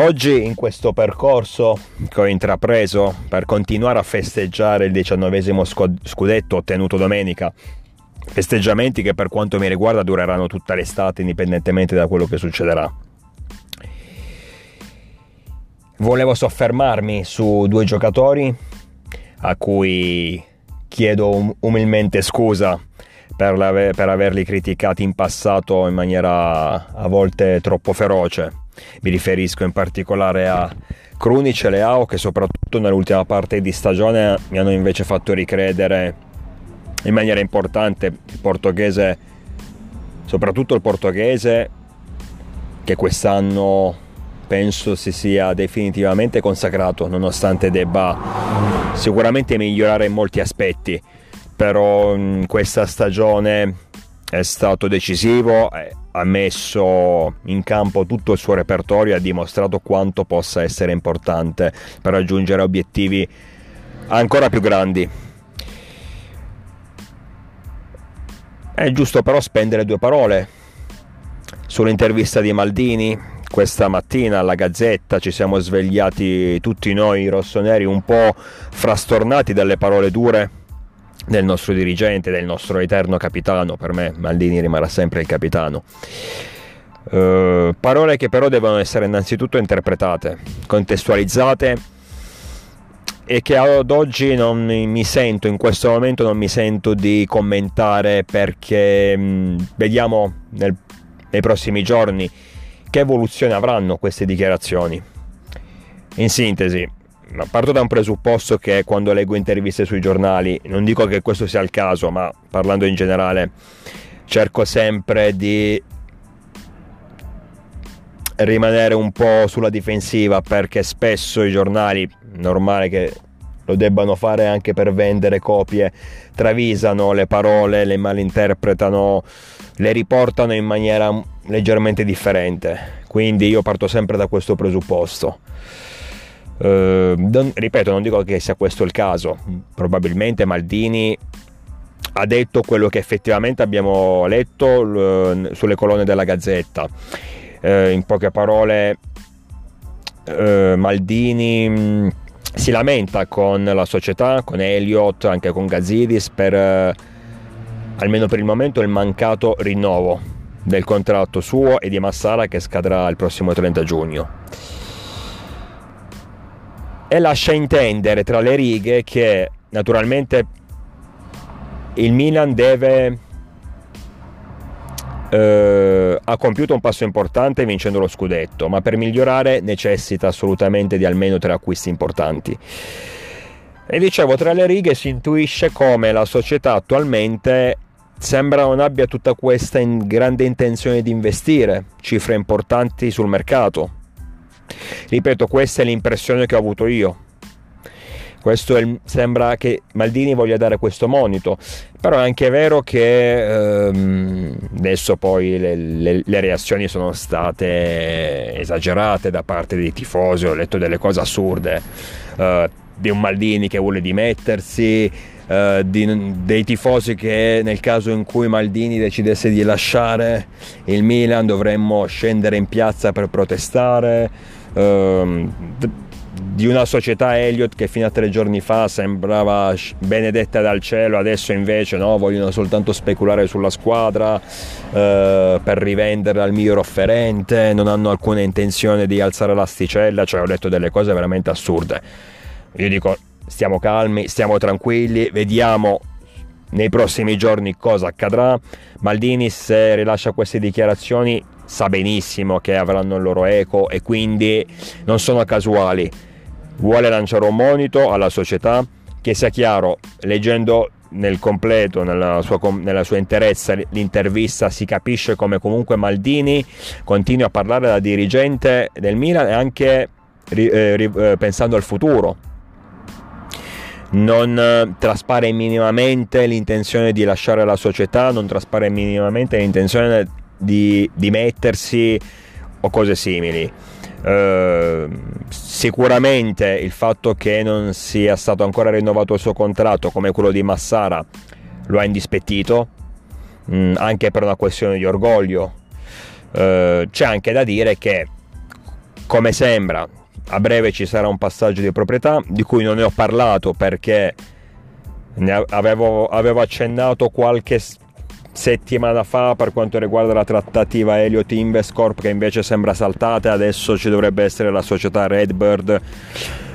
Oggi in questo percorso che ho intrapreso per continuare a festeggiare il diciannovesimo scudetto ottenuto domenica, festeggiamenti che per quanto mi riguarda dureranno tutta l'estate indipendentemente da quello che succederà. Volevo soffermarmi su due giocatori a cui chiedo um-, umilmente scusa per, per averli criticati in passato in maniera a volte troppo feroce mi riferisco in particolare a Krunic e Leao che soprattutto nell'ultima parte di stagione mi hanno invece fatto ricredere in maniera importante il portoghese, soprattutto il portoghese che quest'anno penso si sia definitivamente consacrato nonostante debba sicuramente migliorare in molti aspetti. Però in questa stagione è stato decisivo ha messo in campo tutto il suo repertorio e ha dimostrato quanto possa essere importante per raggiungere obiettivi ancora più grandi. È giusto però spendere due parole sull'intervista di Maldini. Questa mattina alla Gazzetta ci siamo svegliati tutti noi rossoneri un po' frastornati dalle parole dure del nostro dirigente, del nostro eterno capitano, per me Maldini rimarrà sempre il capitano. Uh, parole che però devono essere innanzitutto interpretate, contestualizzate e che ad oggi non mi sento, in questo momento non mi sento di commentare perché mh, mm, vediamo nel, nei prossimi giorni che evoluzione avranno queste dichiarazioni. In sintesi, parto da un presupposto che quando leggo interviste sui giornali, non dico che questo sia il caso, ma parlando in generale, cerco sempre di rimanere un po' sulla difensiva perché spesso i giornali, normale che lo debbano fare anche per vendere copie, travisano le parole, le malinterpretano, le riportano in maniera leggermente differente. Quindi io parto sempre da questo presupposto. Eh, non, ripeto, non dico che sia questo il caso, probabilmente Maldini ha detto quello che effettivamente abbiamo letto l- sulle colonne della Gazzetta. Eh, in poche parole, eh, Maldini mm, si lamenta con la società, con Elliott, anche con Gazidis per eh, almeno per il momento il mancato rinnovo del contratto suo e di Massara che scadrà il prossimo 30 giugno e lascia intendere tra le righe che naturalmente il Milan deve eh, ha compiuto un passo importante vincendo lo scudetto, ma per migliorare necessita assolutamente di almeno tre acquisti importanti. E dicevo, tra le righe si intuisce come la società attualmente sembra non abbia tutta questa in grande intenzione di investire cifre importanti sul mercato Ripeto, questa è l'impressione che ho avuto io. Il, sembra che Maldini voglia dare questo monito, però è anche vero che ehm, adesso poi le, le, le, reazioni sono state esagerate da parte dei tifosi, ho letto delle cose assurde, eh, di un Maldini che vuole dimettersi, eh, di, dei tifosi che nel caso in cui Maldini decidesse di lasciare il Milan dovremmo scendere in piazza per protestare ehm, di una società Elliott che fino a tre giorni fa sembrava benedetta dal cielo, adesso invece no, vogliono soltanto speculare sulla squadra eh, per rivenderla al miglior offerente, non hanno alcuna intenzione di alzare l'asticella, cioè ho letto delle cose veramente assurde. Io dico stiamo calmi, stiamo tranquilli, vediamo nei prossimi giorni cosa accadrà. Maldini se rilascia queste dichiarazioni sa benissimo che avranno il loro eco e quindi non sono casuali. Vuole lanciare un monito alla società che sia chiaro, leggendo nel completo, nella sua, nella sua interezza, l'intervista si capisce come comunque Maldini continui a parlare da dirigente del Milan e anche eh, eh, pensando al futuro. Non traspare minimamente l'intenzione di lasciare la società, non traspare minimamente l'intenzione di, di mettersi o cose simili. Uh, sicuramente il fatto che non sia stato ancora rinnovato il suo contratto come quello di Massara lo ha indispettito mh, mm, anche per una questione di orgoglio uh, c'è anche da dire che come sembra a breve ci sarà un passaggio di proprietà di cui non ne ho parlato perché ne avevo, avevo accennato qualche settimana fa per quanto riguarda la trattativa Elliott Invest Corp che invece sembra saltata adesso ci dovrebbe essere la società Redbird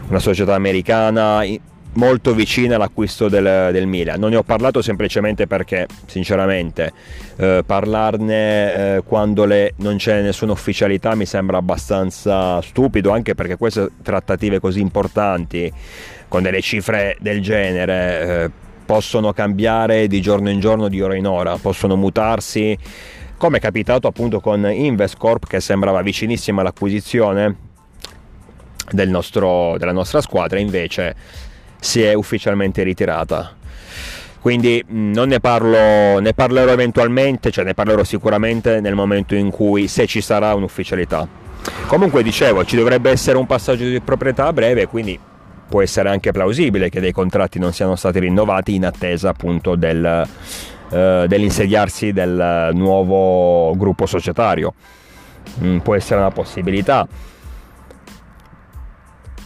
una società americana molto vicina all'acquisto del, del, Milan. Non ne ho parlato semplicemente perché, sinceramente, eh, parlarne eh, quando le, non c'è nessuna ufficialità mi sembra abbastanza stupido, anche perché queste trattative così importanti, con delle cifre del genere, eh, possono cambiare di giorno in giorno, di ora in ora, possono mutarsi, come è capitato appunto con Investcorp che sembrava vicinissima all'acquisizione del nostro, della nostra squadra, invece si è ufficialmente ritirata. Quindi non ne parlo, ne parlerò eventualmente, cioè ne parlerò sicuramente nel momento in cui, se ci sarà un'ufficialità. Comunque dicevo, ci dovrebbe essere un passaggio di proprietà a breve, quindi può essere anche plausibile che dei contratti non siano stati rinnovati in attesa appunto del, eh, dell'insediarsi del nuovo gruppo societario. Mm, può essere una possibilità.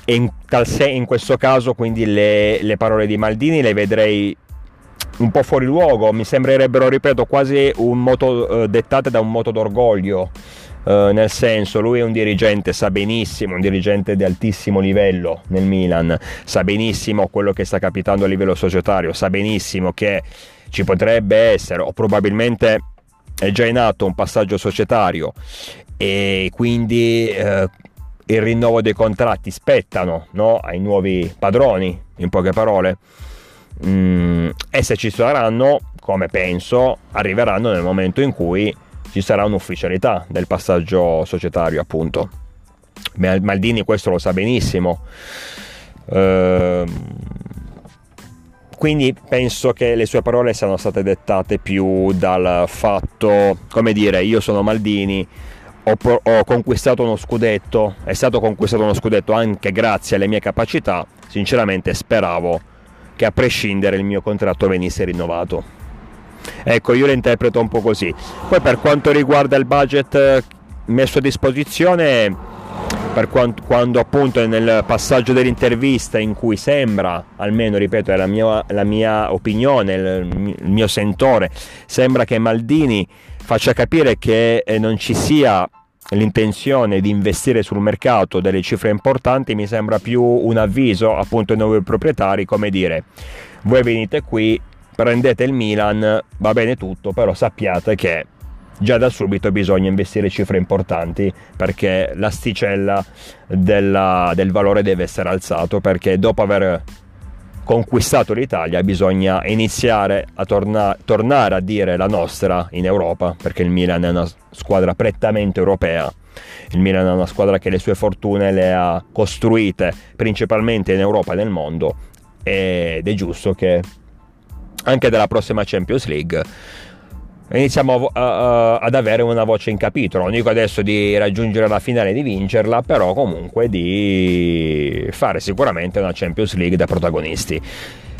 E in, se- in questo caso quindi le, le parole di Maldini le vedrei un po' fuori luogo, mi sembrerebbero, ripeto, quasi moto, eh, dettate da un moto d'orgoglio, eh, nel senso lui è un dirigente, sa benissimo, un dirigente di altissimo livello nel Milan, sa benissimo quello che sta capitando a livello societario, sa benissimo che ci potrebbe essere o probabilmente è già in atto un passaggio societario e quindi eh, il rinnovo dei contratti spettano no? ai nuovi padroni, in poche parole. Mm, e se ci saranno, come penso, arriveranno nel momento in cui ci sarà un'ufficialità del passaggio societario, appunto. Maldini questo lo sa benissimo. Ehm, quindi penso che le sue parole siano state dettate più dal fatto, come dire, io sono Maldini, ho, ho conquistato uno scudetto, è stato conquistato uno scudetto anche grazie alle mie capacità, sinceramente speravo che a prescindere il mio contratto venisse rinnovato. Ecco, io lo interpreto un po' così. Poi per quanto riguarda il budget messo a disposizione, per quanto, quando appunto nel passaggio dell'intervista in cui sembra, almeno ripeto, è la mia, la mia opinione, il, il mio sentore, sembra che Maldini faccia capire che eh, non ci sia l'intenzione di investire sul mercato delle cifre importanti mi sembra più un avviso appunto ai nuovi proprietari come dire voi venite qui prendete il Milan va bene tutto però sappiate che già da subito bisogna investire cifre importanti perché l'asticella della, del valore deve essere alzato perché dopo aver conquistato l'Italia bisogna iniziare a torna- tornare a dire la nostra in Europa perché il Milan è una squadra prettamente europea. Il Milan è una squadra che le sue fortune le ha costruite principalmente in Europa e nel mondo ed è giusto che anche della prossima Champions League iniziamo a, a, ad avere una voce in capitolo. Non dico adesso di raggiungere la finale e di vincerla, però comunque di fare sicuramente una Champions League da protagonisti.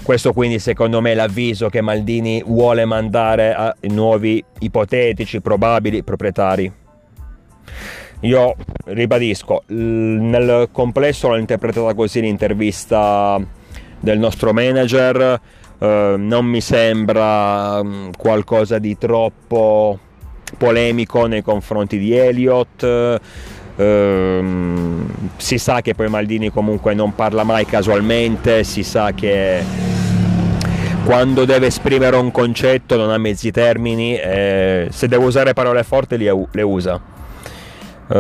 Questo quindi secondo me è l'avviso che Maldini vuole mandare ai nuovi ipotetici, probabili proprietari. Io ribadisco, nel complesso l'ho interpretata così l'intervista del nostro manager eh, non mi sembra mm, qualcosa di troppo polemico nei confronti di Elliott. Uh, si sa che poi Maldini comunque non parla mai casualmente, si sa che quando deve esprimere un concetto non ha mezzi termini, eh, se deve usare parole forti le, usa. Uh,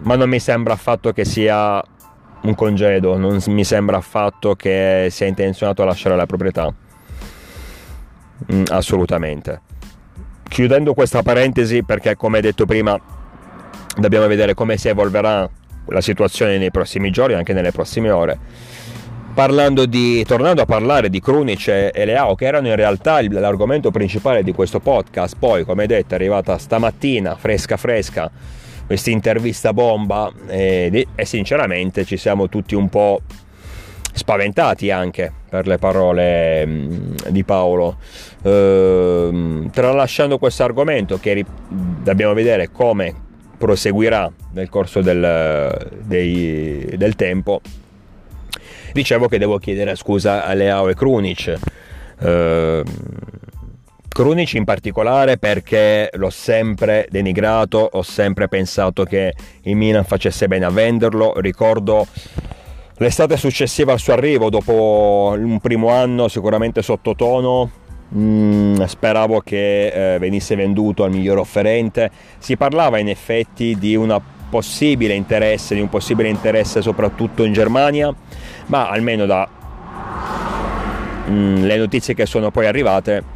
ma non mi sembra affatto che sia un congedo, non mi sembra affatto che sia intenzionato a lasciare la proprietà. Mm, assolutamente. Chiudendo questa parentesi, perché come detto prima, dobbiamo vedere come si evolverà la situazione nei prossimi giorni, anche nelle prossime ore. Di, tornando a parlare di Krunic e Leao, che erano in realtà l'argomento principale di questo podcast, poi come detto è arrivata stamattina, fresca fresca, questa intervista bomba e, e sinceramente ci siamo tutti un po' spaventati anche per le parole mm, di Paolo. Eh, tralasciando questo argomento che dobbiamo vedere come proseguirà nel corso del, dei, del tempo, dicevo che devo chiedere scusa a Leao e Krunic. Eh, Krunic in particolare perché l'ho sempre denigrato, ho sempre pensato che il Milan facesse bene a venderlo, ricordo l'estate successiva al suo arrivo, dopo un primo anno sicuramente sottotono, mm, speravo che eh, venisse venduto al miglior offerente, si parlava in effetti di una possibile interesse, di un possibile interesse soprattutto in Germania, ma almeno da mm, notizie che sono poi arrivate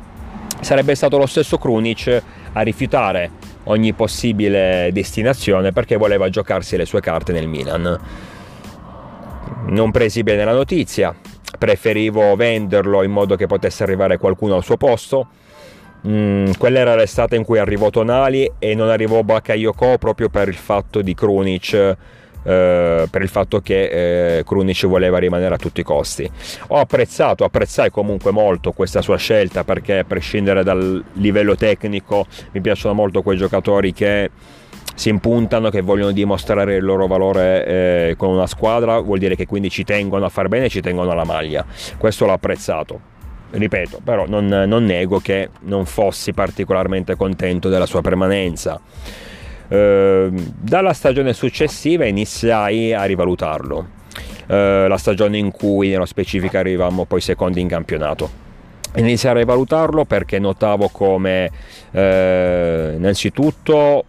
sarebbe stato lo stesso Krunic a rifiutare ogni possibile destinazione perché voleva giocarsi le sue carte nel Milan. Non presi bene la notizia, preferivo venderlo in modo che potesse arrivare qualcuno al suo posto. Mm, quella era l'estate in cui arrivò Tonali e non arrivò Bakayoko proprio per il fatto di Krunic eh, per il fatto che eh, Krunic voleva rimanere a tutti i costi. Ho apprezzato, apprezzai comunque molto questa sua scelta perché a prescindere dal livello tecnico mi piacciono molto quei giocatori che si impuntano, che vogliono dimostrare il loro valore eh, con una squadra, vuol dire che quindi ci tengono a far bene, ci tengono alla maglia. Questo l'ho apprezzato. Ripeto, però non, non nego che non fossi particolarmente contento della sua permanenza. Ehm, dalla stagione successiva iniziai a rivalutarlo. Uh, la stagione in cui nello specifico arrivavamo poi secondi in campionato. Iniziai a rivalutarlo perché notavo come uh, innanzitutto,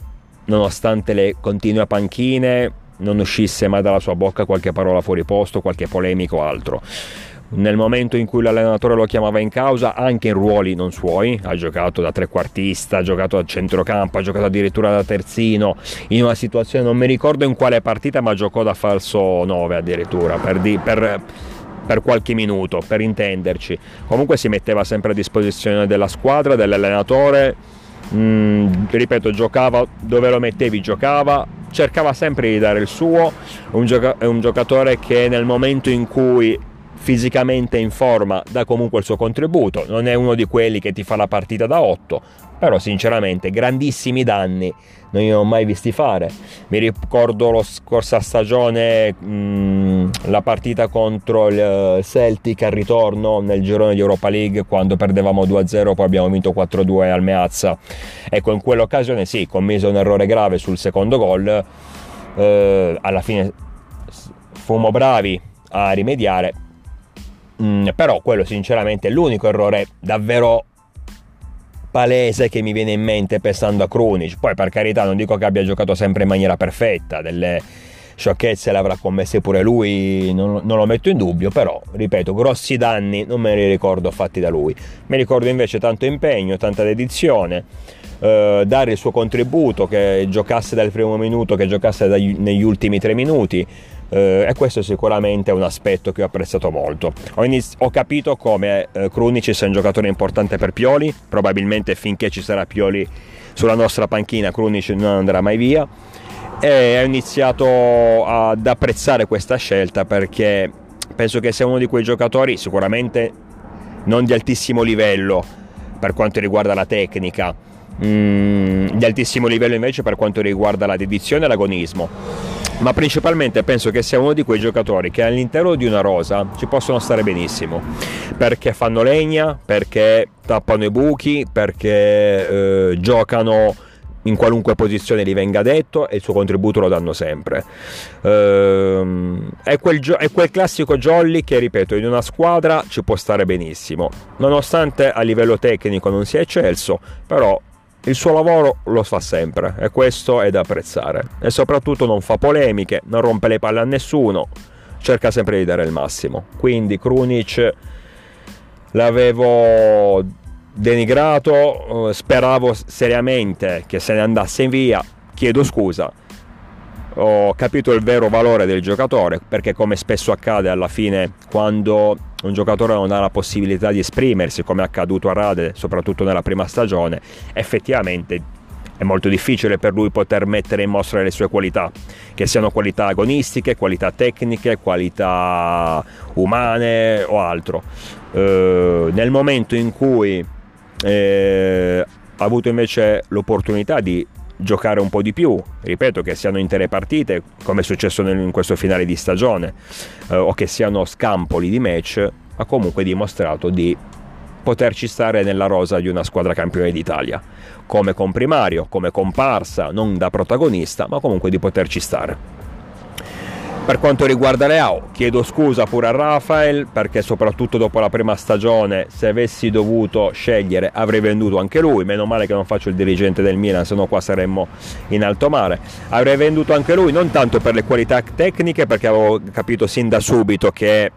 nonostante le continue panchine, non uscisse mai dalla sua bocca qualche parola fuori posto, qualche polemico o altro nel momento in cui l'allenatore lo chiamava in causa, anche in ruoli non suoi, ha giocato da trequartista, ha giocato a centrocampo, ha giocato addirittura da terzino, in una situazione non mi ricordo in quale partita, ma giocò da falso 9 addirittura, per, di, per, per qualche minuto, per intenderci. Comunque si metteva sempre a disposizione della squadra, dell'allenatore, mm, ripeto, giocava dove lo mettevi, giocava, cercava sempre di dare il suo, un, gioca- un giocatore che nel momento in cui fisicamente in forma dà comunque il suo contributo, non è uno di quelli che ti fa la partita da 8, però sinceramente grandissimi danni non li ho mai visti fare. Mi ricordo la scorsa stagione mh, mm, la partita contro il eh, Celtic al ritorno nel girone di Europa League quando perdevamo 2-0 poi abbiamo vinto 4-2 al Meazza. Ecco, in quell'occasione sì, commise un errore grave sul secondo gol. Eh, alla fine fummo bravi a rimediare Mm, però quello sinceramente è l'unico errore davvero palese che mi viene in mente pensando a Krunic. Poi per carità non dico che abbia giocato sempre in maniera perfetta, delle sciocchezze avrà commesse pure lui, non, non, lo metto in dubbio, però ripeto, grossi danni non me li ricordo fatti da lui. Mi ricordo invece tanto impegno, tanta dedizione, eh, dare il suo contributo, che giocasse dal primo minuto, che giocasse dagli, negli ultimi tre minuti eh, e questo sicuramente è un aspetto che ho apprezzato molto. Ho, iniz- ho capito come eh, Krunic sia un giocatore importante per Pioli, probabilmente finché ci sarà Pioli sulla nostra panchina Krunic non andrà mai via e ho iniziato ad apprezzare questa scelta perché penso che sia uno di quei giocatori sicuramente non di altissimo livello per quanto riguarda la tecnica, mm, di altissimo livello invece per quanto riguarda la dedizione e l'agonismo. Ma principalmente penso che sia uno di quei giocatori che all'interno di una rosa ci possono stare benissimo, perché fanno legna, perché tappano i buchi, perché eh, giocano in qualunque posizione gli venga detto e il suo contributo lo danno sempre. Ehm, è, quel, è, quel, classico jolly che, ripeto, in una squadra ci può stare benissimo, nonostante a livello tecnico non sia eccelso, però il suo lavoro lo fa sempre e questo è da apprezzare. E soprattutto non fa polemiche, non rompe le palle a nessuno, cerca sempre di dare il massimo. Quindi Krunic l'avevo denigrato, eh, speravo seriamente che se ne andasse via, chiedo scusa. Ho capito il vero valore del giocatore perché come spesso accade alla fine quando un giocatore non ha la possibilità di esprimersi come è accaduto a Rade, soprattutto nella prima stagione, effettivamente è molto difficile per lui poter mettere in mostra le sue qualità, che siano qualità agonistiche, qualità tecniche, qualità umane o altro. Eh, nel momento in cui eh, ha avuto invece l'opportunità di giocare un po' di più, ripeto che siano intere partite come è successo in questo finale di stagione eh, o che siano scampoli di match, ha comunque dimostrato di poterci stare nella rosa di una squadra campione d'Italia, come comprimario, come comparsa, non da protagonista, ma comunque di poterci stare. Per quanto riguarda Leao, chiedo scusa pure a Rafael perché soprattutto dopo la prima stagione, se avessi dovuto scegliere, avrei venduto anche lui. Meno male che non faccio il dirigente del Milan, se no qua saremmo in alto mare. Avrei venduto anche lui, non tanto per le qualità tecniche, perché avevo capito sin da subito che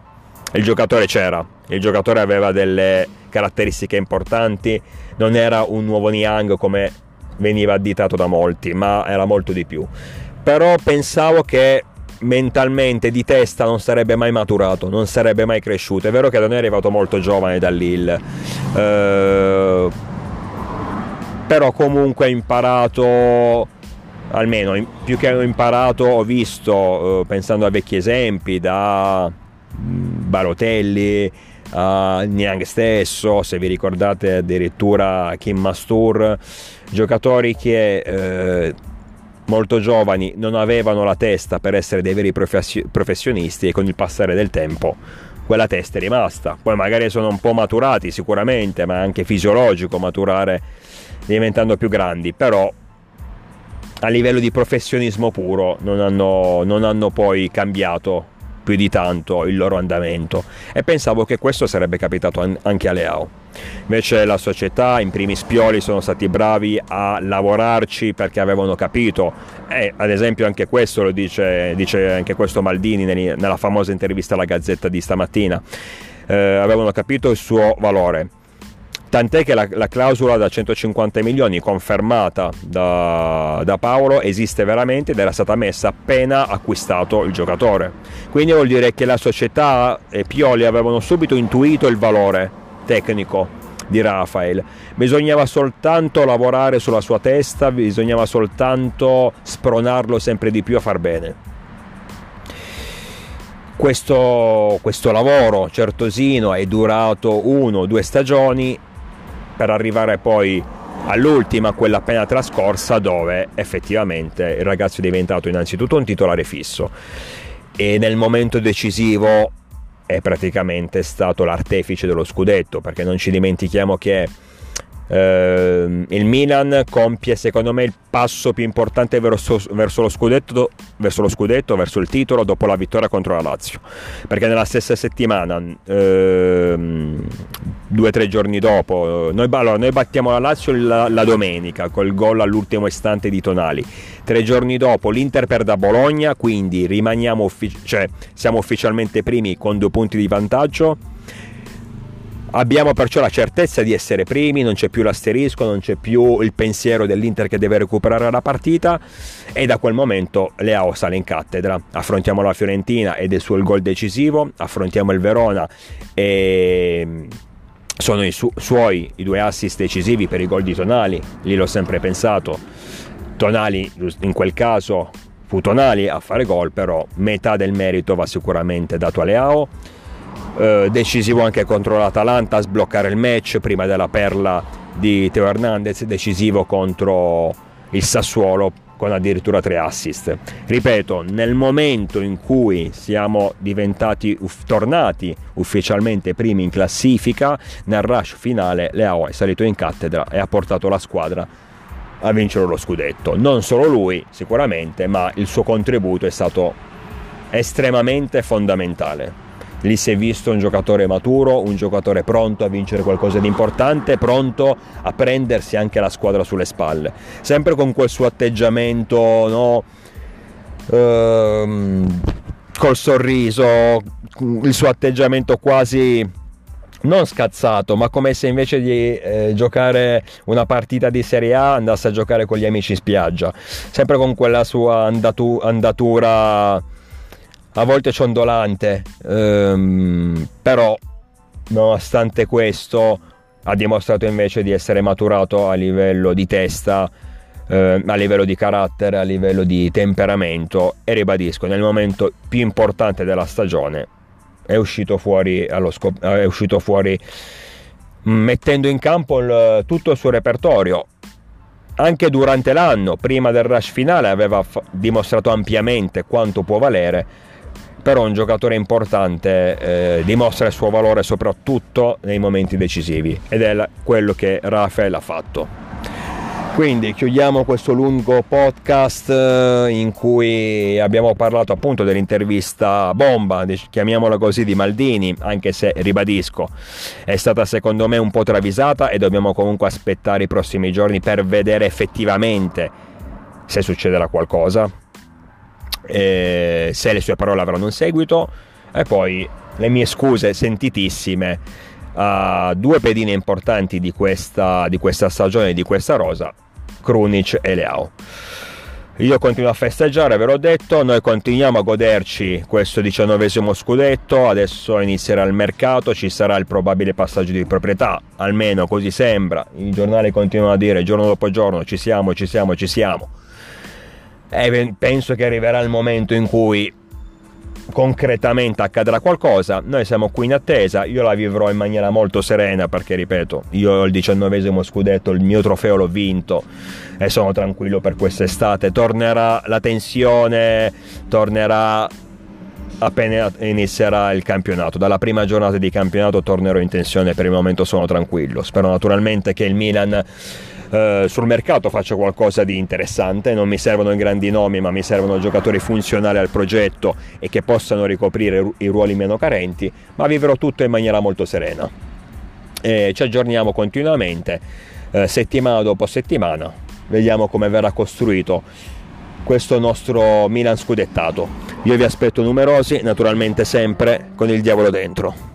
il giocatore c'era, il giocatore aveva delle caratteristiche importanti, non era un nuovo Niang come veniva additato da molti, ma era molto di più. Però pensavo che mentalmente di testa non sarebbe mai maturato, non sarebbe mai cresciuto. È vero che non è arrivato molto giovane da Lille, eh, però comunque ha imparato, almeno più che ho imparato, ho visto, eh, pensando a vecchi esempi, da mm, Barotelli a Niang stesso, se vi ricordate addirittura Kim Mastur, giocatori che... Eh, molto giovani non avevano la testa per essere dei veri professionisti e con il passare del tempo quella testa è rimasta. Poi magari sono un po' maturati sicuramente, ma è anche fisiologico maturare diventando più grandi, però a livello di professionismo puro non hanno, non hanno poi cambiato più di tanto il loro andamento. E pensavo che questo sarebbe capitato anche a Leao. Invece la società, in primi spioli, sono stati bravi a lavorarci perché avevano capito, e ad esempio anche questo lo dice, dice anche questo Maldini nella famosa intervista alla Gazzetta di stamattina, eh, avevano capito il suo valore tant'è che la, la, clausola da 150 milioni confermata da, da, Paolo esiste veramente ed era stata messa appena acquistato il giocatore. Quindi vuol dire che la società e Pioli avevano subito intuito il valore tecnico di Rafael. Bisognava soltanto lavorare sulla sua testa, bisognava soltanto spronarlo sempre di più a far bene. Questo, questo lavoro certosino è durato uno o due stagioni per arrivare poi all'ultima, quella appena trascorsa, dove effettivamente il ragazzo è diventato innanzitutto un titolare fisso. E nel momento decisivo è praticamente stato l'artefice dello scudetto, perché non ci dimentichiamo che Uh, il Milan compie secondo me il passo più importante verso, verso, lo scudetto, verso, lo scudetto, verso il titolo dopo la vittoria contro la Lazio. Perché nella stessa settimana uh, due o tre giorni dopo noi, allora, noi, battiamo la Lazio la, la domenica col gol all'ultimo istante di Tonali. Tre giorni dopo l'Inter perde a Bologna quindi rimaniamo cioè, siamo ufficialmente primi con due punti di vantaggio Abbiamo perciò la certezza di essere primi, non c'è più l'asterisco, non c'è più il pensiero dell'Inter che deve recuperare la partita e da quel momento Leao sale in cattedra. Affrontiamo la Fiorentina ed è il suo gol decisivo, affrontiamo il Verona e sono i su- suoi i due assist decisivi per i gol di Tonali, lì l'ho sempre pensato. Tonali in quel caso fu Tonali a fare gol, però metà del merito va sicuramente dato a Leao eh, decisivo anche contro l'Atalanta a sbloccare il match prima della perla di Teo Hernandez, decisivo contro il Sassuolo con addirittura tre assist. Ripeto, nel momento in cui siamo diventati tornati ufficialmente primi in classifica, nel rush finale Leao è salito in cattedra e ha portato la squadra a vincere lo scudetto. Non solo lui, sicuramente, ma il suo contributo è stato estremamente fondamentale. Lì si è visto un giocatore maturo, un giocatore pronto a vincere qualcosa di importante, pronto a prendersi anche la squadra sulle spalle. Sempre con quel suo atteggiamento, no? Ehm, col sorriso, il suo atteggiamento quasi non scazzato, ma come se invece di eh, giocare una partita di Serie A andasse a giocare con gli amici in spiaggia, sempre con quella sua andatu- andatura a volte ciondolante, ehm, però nonostante questo ha dimostrato invece di essere maturato a livello di testa, eh, a livello di carattere, a livello di temperamento e ribadisco, nel momento più importante della stagione è uscito fuori, scop- è uscito fuori mettendo in campo il, tutto il suo repertorio. Anche durante l'anno, prima del rush finale, aveva f- dimostrato ampiamente quanto può valere, però un giocatore importante eh, dimostra il suo valore soprattutto nei momenti decisivi ed è quello che Rafael ha fatto. Quindi chiudiamo questo lungo podcast eh, in cui abbiamo parlato appunto dell'intervista bomba, chiamiamola così, di Maldini, anche se ribadisco, è stata secondo me un po' travisata e dobbiamo comunque aspettare i prossimi giorni per vedere effettivamente se succederà qualcosa, se le sue parole avranno un seguito. E poi le mie scuse sentitissime a due pedine importanti di questa, di questa stagione, di questa rosa, Krunic e Leao. Io continuo a festeggiare, ve l'ho detto, noi continuiamo a goderci questo diciannovesimo scudetto, adesso inizierà il mercato, ci sarà il probabile passaggio di proprietà, almeno così sembra, i giornali continuano a dire giorno dopo giorno ci siamo, ci siamo, ci siamo. E penso che arriverà il momento in cui concretamente accadrà qualcosa, noi siamo qui in attesa, io la vivrò in maniera molto serena perché ripeto, io ho il diciannovesimo scudetto, il mio trofeo l'ho vinto e sono tranquillo per quest'estate, tornerà la tensione, tornerà appena inizierà il campionato. Dalla prima giornata di campionato tornerò in tensione, per il momento sono tranquillo. Spero naturalmente che il Milan eh, sul mercato faccio qualcosa di interessante, non mi servono i grandi nomi ma mi servono giocatori funzionali al progetto e che possano ricoprire i ruoli meno carenti, ma vivrò tutto in maniera molto serena. E ci aggiorniamo continuamente, eh, settimana dopo settimana, vediamo come verrà costruito questo nostro Milan scudettato. Io vi aspetto numerosi, naturalmente sempre con il diavolo dentro.